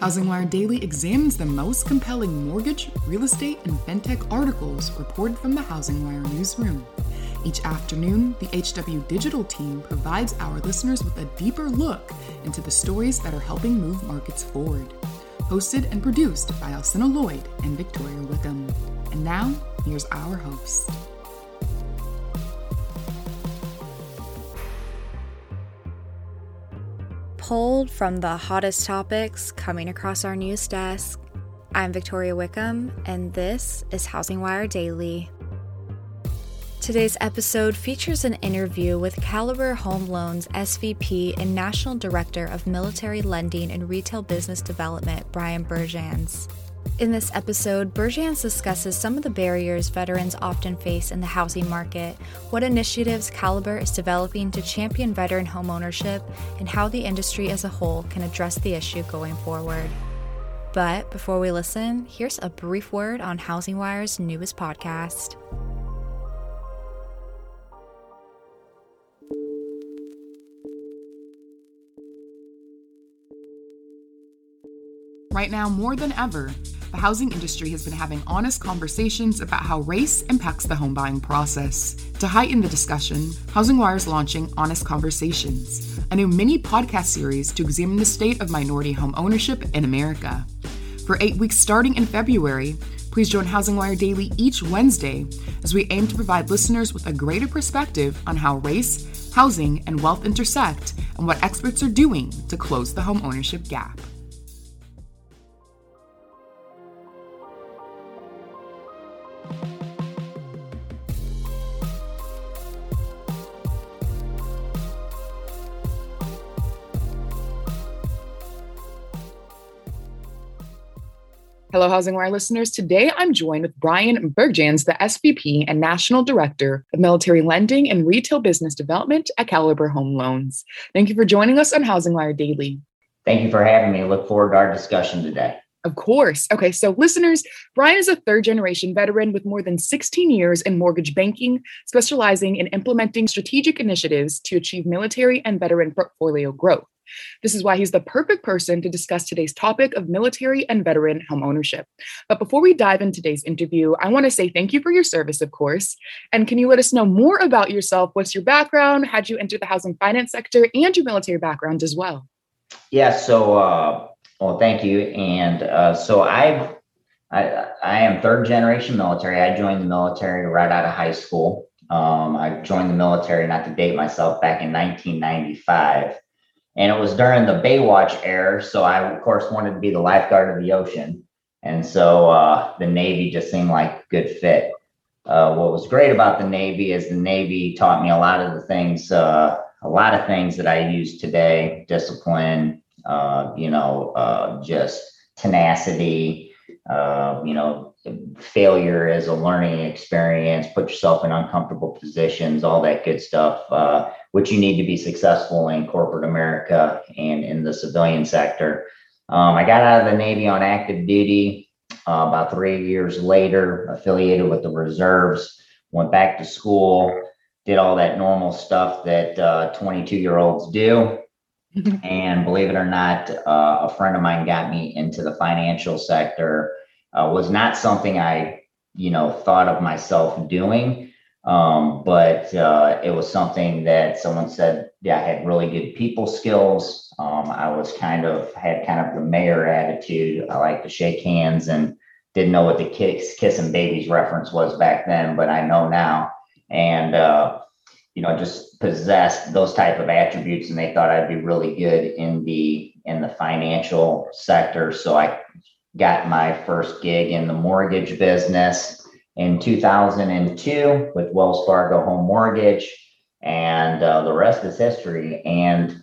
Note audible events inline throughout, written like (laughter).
HousingWire Daily examines the most compelling mortgage, real estate, and fintech articles reported from the HousingWire newsroom. Each afternoon, the HW Digital team provides our listeners with a deeper look into the stories that are helping move markets forward. Hosted and produced by Alcina Lloyd and Victoria Wickham. And now, here's our host. Pulled from the hottest topics coming across our news desk. I'm Victoria Wickham, and this is Housing Wire Daily. Today's episode features an interview with Caliber Home Loans SVP and National Director of Military Lending and Retail Business Development, Bryan Bergjans. In this episode, Bergjans discusses some of the barriers veterans often face in the housing market, what initiatives Caliber is developing to champion veteran homeownership, and how the industry as a whole can address the issue going forward. But before we listen, here's a brief word on Housing Wire's newest podcast. Right now, more than ever, the housing industry has been having honest conversations about how race impacts the home buying process. To heighten the discussion, Housing Wire is launching Honest Conversations, a new mini podcast series to examine the state of minority home ownership in America. For eight weeks starting in February, please join Housing Wire Daily each Wednesday as we aim to provide listeners with a greater perspective on how race, housing, and wealth intersect and what experts are doing to close the home ownership gap. Hello, Housing Wire listeners. Today I'm joined with Bryan Bergjans, the SVP and National Director of Military Lending and Retail Business Development at Caliber Home Loans. Thank you for joining us on Housing Wire Daily. Thank you for having me. Look forward to our discussion today. Of course. Okay, so listeners, Bryan is a third generation veteran with more than 16 years in mortgage banking, specializing in implementing strategic initiatives to achieve military and veteran portfolio growth. This is why he's the perfect person to discuss today's topic of military and veteran home ownership. But before we dive into today's interview, I want to say thank you for your service, of course. And can you let us know more about yourself? What's your background? How'd you enter the housing finance sector and your military background as well? Yeah, so, uh, well, thank you. And uh, so I've, I, I am third generation military. I joined the military right out of high school. Um, I joined the military, not to date myself, back in 1995 and it was during the Baywatch era. So I, of course, wanted to be the lifeguard of the ocean. And so uh, the Navy just seemed like a good fit. Uh, what was great about the Navy is the Navy taught me a lot of the things, uh, a lot of things that I use today discipline, uh, you know, uh, just tenacity, uh, you know, failure is a learning experience, put yourself in uncomfortable positions, all that good stuff which you need to be successful in corporate America and in the civilian sector. Um, I got out of the Navy on active duty uh, about three years later, affiliated with the reserves, went back to school, did all that normal stuff that 22 uh, year olds do. (laughs) and believe it or not, uh, a friend of mine got me into the financial sector. Uh, was not something I, you know, thought of myself doing um, but uh, it was something that someone said, yeah, I had really good people skills. Um, I was kind of had kind of the mayor attitude. I like to shake hands and didn't know what the kiss kissing babies reference was back then, but I know now. And uh, you know, just possessed those type of attributes, and they thought I'd be really good in the in the financial sector. So I got my first gig in the mortgage business in 2002 with Wells Fargo Home Mortgage, and uh, the rest is history. And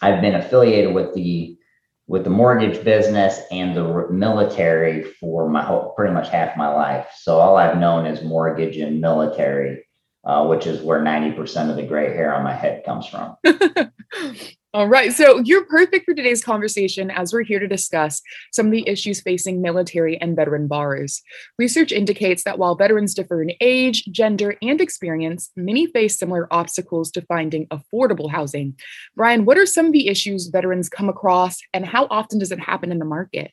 I've been affiliated with the with the mortgage business and the military for my whole, pretty much half my life. So all I've known is mortgage and military, uh, which is where 90% of the gray hair on my head comes from. (laughs) All right. So you're perfect for today's conversation as we're here to discuss some of the issues facing military and veteran borrowers. Research indicates that while veterans differ in age, gender, and experience, many face similar obstacles to finding affordable housing. Bryan, what are some of the issues veterans come across and how often does it happen in the market?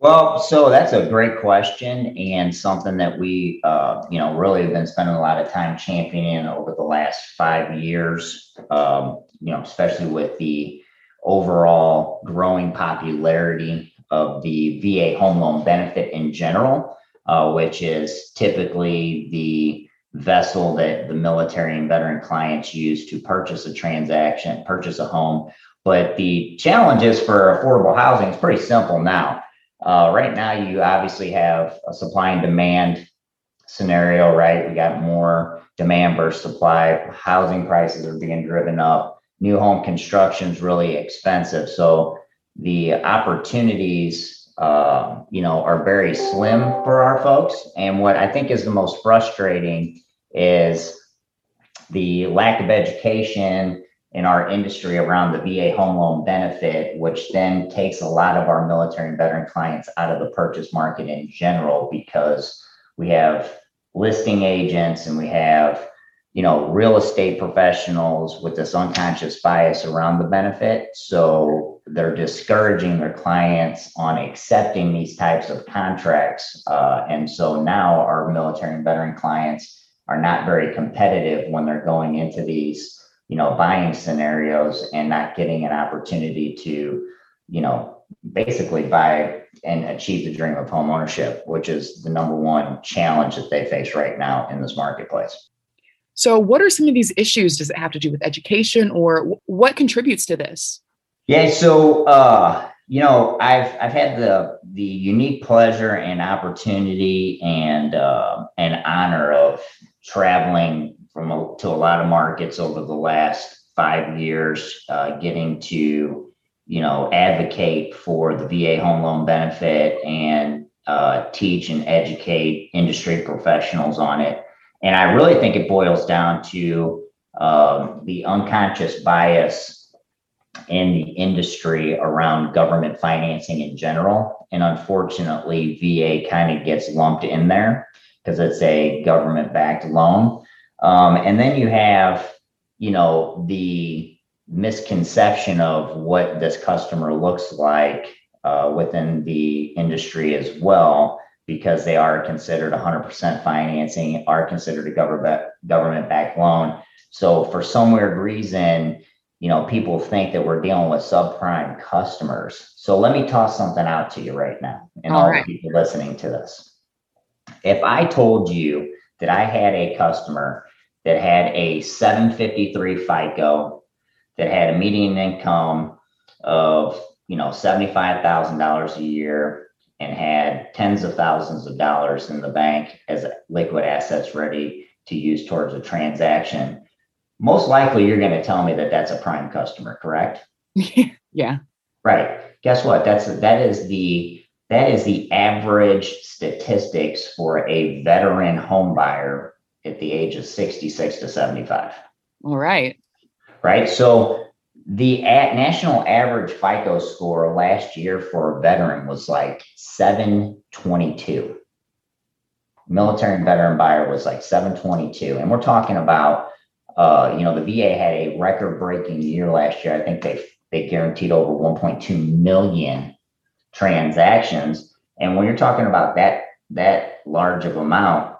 Well, so that's a great question and something that we, uh, you know, really have been spending a lot of time championing over the last five years. Um, you know, especially with the overall growing popularity of the VA home loan benefit in general, uh, which is typically the vessel that the military and veteran clients use to purchase a transaction, purchase a home. But the challenges for affordable housing is pretty simple now. Uh, right now, you obviously have a supply and demand scenario, right? We got more demand versus supply. Housing prices are being driven up new home construction is really expensive. So the opportunities, uh, you know, are very slim for our folks. And what I think is the most frustrating is the lack of education in our industry around the VA home loan benefit, which then takes a lot of our military and veteran clients out of the purchase market in general because we have listing agents and we have you know, real estate professionals with this unconscious bias around the benefit. So they're discouraging their clients on accepting these types of contracts. Uh, and so now our military and veteran clients are not very competitive when they're going into these, you know, buying scenarios and not getting an opportunity to, you know, basically buy and achieve the dream of home ownership, which is the number one challenge that they face right now in this marketplace. So, what are some of these issues? Does it have to do with education, or what contributes to this? Yeah, so uh, you know, I've I've had the the unique pleasure and opportunity and uh, and honor of traveling from a, to a lot of markets over the last five years, uh, getting to you know advocate for the VA home loan benefit and uh, teach and educate industry professionals on it. And I really think it boils down to um, the unconscious bias in the industry around government financing in general. And unfortunately, VA kind of gets lumped in there because it's a government backed loan. Um, and then you have, you know, the misconception of what this customer looks like uh, within the industry as well because they are considered 100% financing, are considered a government government backed loan. So for some weird reason, you know, people think that we're dealing with subprime customers. So let me toss something out to you right now, and all, all right. the people listening to this. If I told you that I had a customer that had a 753 FICO, that had a median income of you know $75,000 a year, and had tens of thousands of dollars in the bank as liquid assets ready to use towards a transaction, most likely you're going to tell me that that's a prime customer, correct? (laughs) yeah. Right. Guess what? That's that is the that is the average statistics for a veteran home buyer at the age of 66 to 75. All right. Right. So the national average FICO score last year for a veteran was like 722. Military and veteran buyer was like 722. And we're talking about, uh, you know, the VA had a record breaking year last year. I think they, they guaranteed over 1.2 million transactions. And when you're talking about that, that large of amount,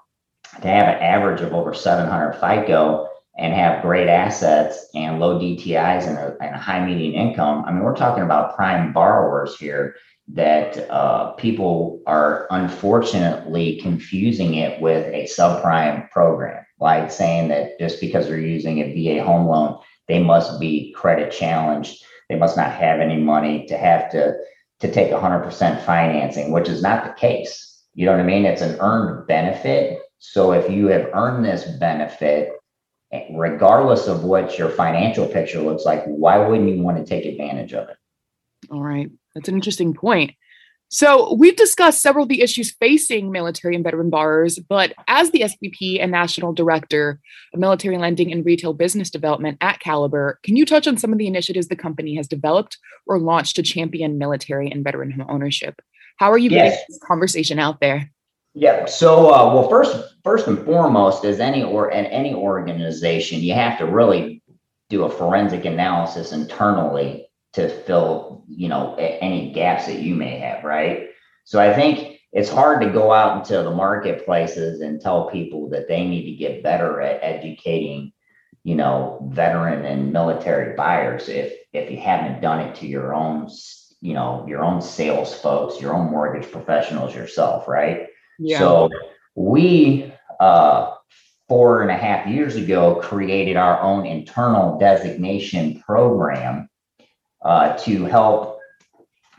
to have an average of over 700 FICO, and have great assets and low DTIs and a, and a high median income, I mean, we're talking about prime borrowers here that uh, people are unfortunately confusing it with a subprime program, like saying that just because they're using a VA home loan, they must be credit challenged. They must not have any money to have to to take 100% financing, which is not the case. You know what I mean? It's an earned benefit. So if you have earned this benefit regardless of what your financial picture looks like, why wouldn't you want to take advantage of it? All right. That's an interesting point. So, we've discussed several of the issues facing military and veteran borrowers, but as the SVP and National Director of Military Lending and Retail Business Development at Caliber, can you touch on some of the initiatives the company has developed or launched to champion military and veteran home ownership? How are you yes. getting this conversation out there? Yeah. So, uh, well, first, first and foremost, as any or in any organization, you have to really do a forensic analysis internally to fill, you know, any gaps that you may have, right? So I think it's hard to go out into the marketplaces and tell people that they need to get better at educating, you know, veteran and military buyers if if you haven't done it to your own, you know, your own sales folks, your own mortgage professionals yourself, right? Yeah. So we uh four and a half years ago created our own internal designation program uh, to help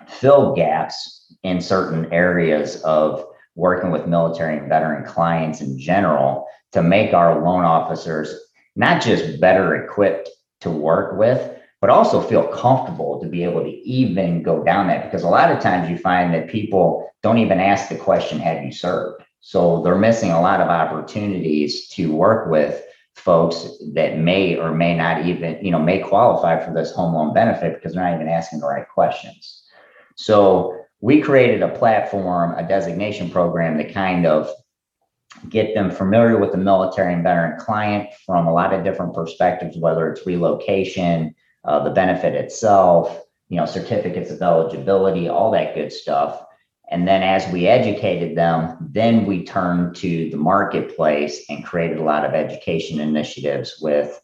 fill gaps in certain areas of working with military and veteran clients in general to make our loan officers not just better equipped to work with, but also feel comfortable to be able to even go down that. Because a lot of times you find that people don't even ask the question, Have you served? So they're missing a lot of opportunities to work with folks that may or may not even, you know, may qualify for this home loan benefit because they're not even asking the right questions. So we created a platform, a designation program to kind of get them familiar with the military and veteran client from a lot of different perspectives, whether it's relocation, uh, the benefit itself, you know, certificates of eligibility, all that good stuff. And then as we educated them, then we turned to the marketplace and created a lot of education initiatives with,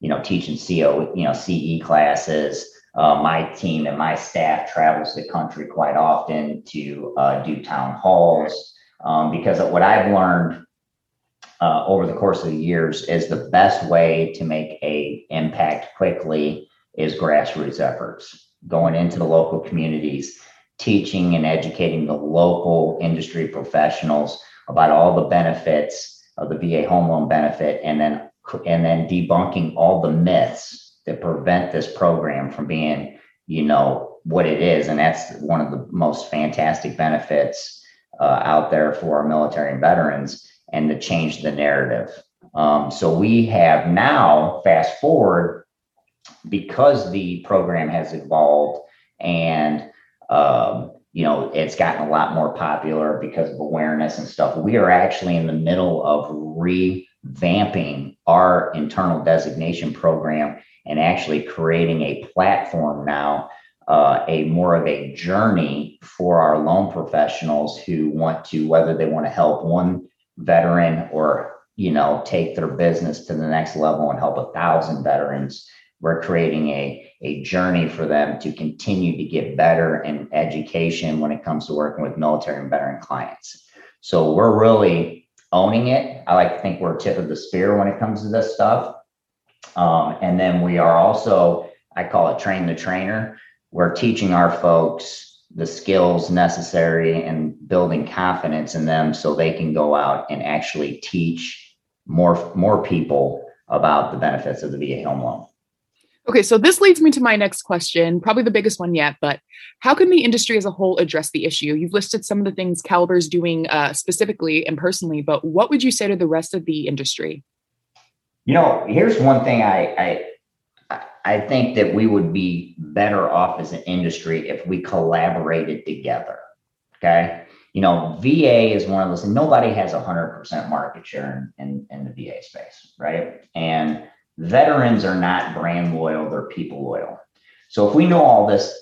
you know, teaching CO, you know, CE classes. Uh, my team and my staff travels the country quite often to uh, do town halls um, because what I've learned uh, over the course of the years is the best way to make a impact quickly is grassroots efforts going into the local communities teaching and educating the local industry professionals about all the benefits of the VA home loan benefit and then and then debunking all the myths that prevent this program from being you know what it is. And that's one of the most fantastic benefits uh, out there for our military and veterans and to change the narrative. Um, so we have now fast forward because the program has evolved and um, you know, it's gotten a lot more popular because of awareness and stuff. We are actually in the middle of revamping our internal designation program and actually creating a platform now, uh, a more of a journey for our loan professionals who want to, whether they want to help one veteran or you know take their business to the next level and help a thousand veterans we're creating a, a journey for them to continue to get better in education when it comes to working with military and veteran clients. So we're really owning it. I like to think we're tip of the spear when it comes to this stuff. Um, and then we are also, I call it train the trainer. We're teaching our folks the skills necessary and building confidence in them so they can go out and actually teach more more people about the benefits of the VA home loan. Okay, so this leads me to my next question, probably the biggest one yet, but how can the industry as a whole address the issue? You've listed some of the things Caliber's doing uh, specifically and personally, but what would you say to the rest of the industry? You know, here's one thing I, I I think that we would be better off as an industry if we collaborated together. Okay. You know, VA is one of those, and nobody has 100% market share in, in, in the VA space, right? And veterans are not brand loyal, they're people loyal. So if we know all this,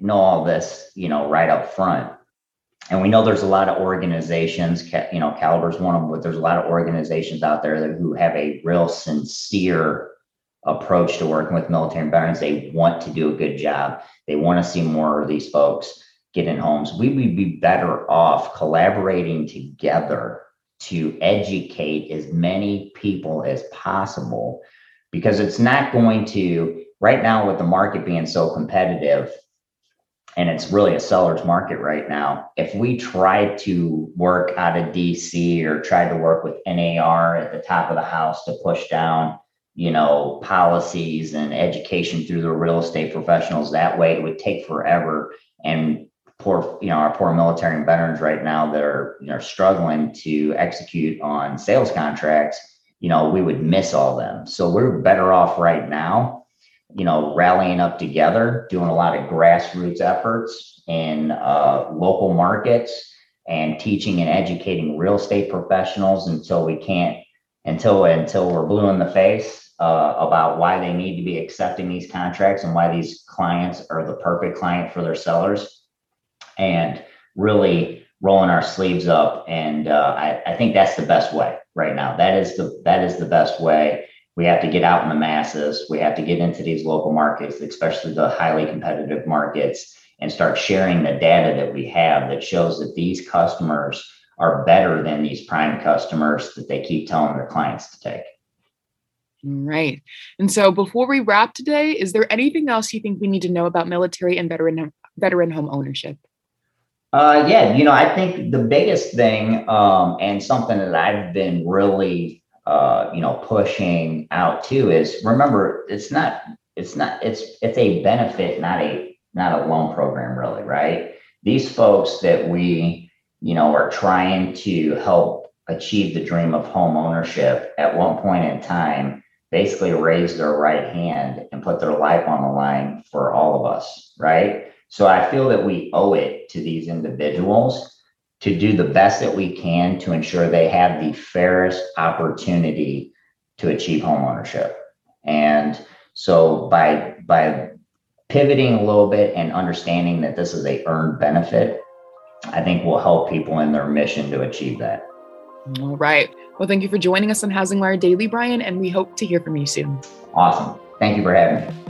know all this, you know, right up front, and we know there's a lot of organizations, you know, Caliber's one of them, but there's a lot of organizations out there that, who have a real sincere approach to working with military veterans. They want to do a good job. They want to see more of these folks get in homes. We would be better off collaborating together to educate as many people as possible because it's not going to right now with the market being so competitive and it's really a seller's market right now if we try to work out of dc or try to work with nar at the top of the house to push down you know, policies and education through the real estate professionals that way, it would take forever. And poor, you know, our poor military and veterans right now that are, you know, struggling to execute on sales contracts, you know, we would miss all them. So we're better off right now, you know, rallying up together, doing a lot of grassroots efforts in uh, local markets and teaching and educating real estate professionals until we can't, until until we're blue in the face uh, about why they need to be accepting these contracts and why these clients are the perfect client for their sellers and really rolling our sleeves up. And uh, I, I think that's the best way right now. That is the that is the best way. We have to get out in the masses. We have to get into these local markets, especially the highly competitive markets, and start sharing the data that we have that shows that these customers are better than these prime customers that they keep telling their clients to take. Right. And so before we wrap today, is there anything else you think we need to know about military and veteran veteran home ownership? Uh, yeah, you know, I think the biggest thing, um, and something that I've been really, uh, you know, pushing out too is remember, it's not, it's not, it's, it's a benefit, not a, not a loan program, really, right? These folks that we, you know, are trying to help achieve the dream of home ownership at one point in time basically raise their right hand and put their life on the line for all of us, right? So I feel that we owe it to these individuals to do the best that we can to ensure they have the fairest opportunity to achieve homeownership. And so by by pivoting a little bit and understanding that this is a earned benefit, I think will help people in their mission to achieve that. All right. Well, thank you for joining us on Housing Wire Daily, Bryan, and we hope to hear from you soon. Awesome. Thank you for having me.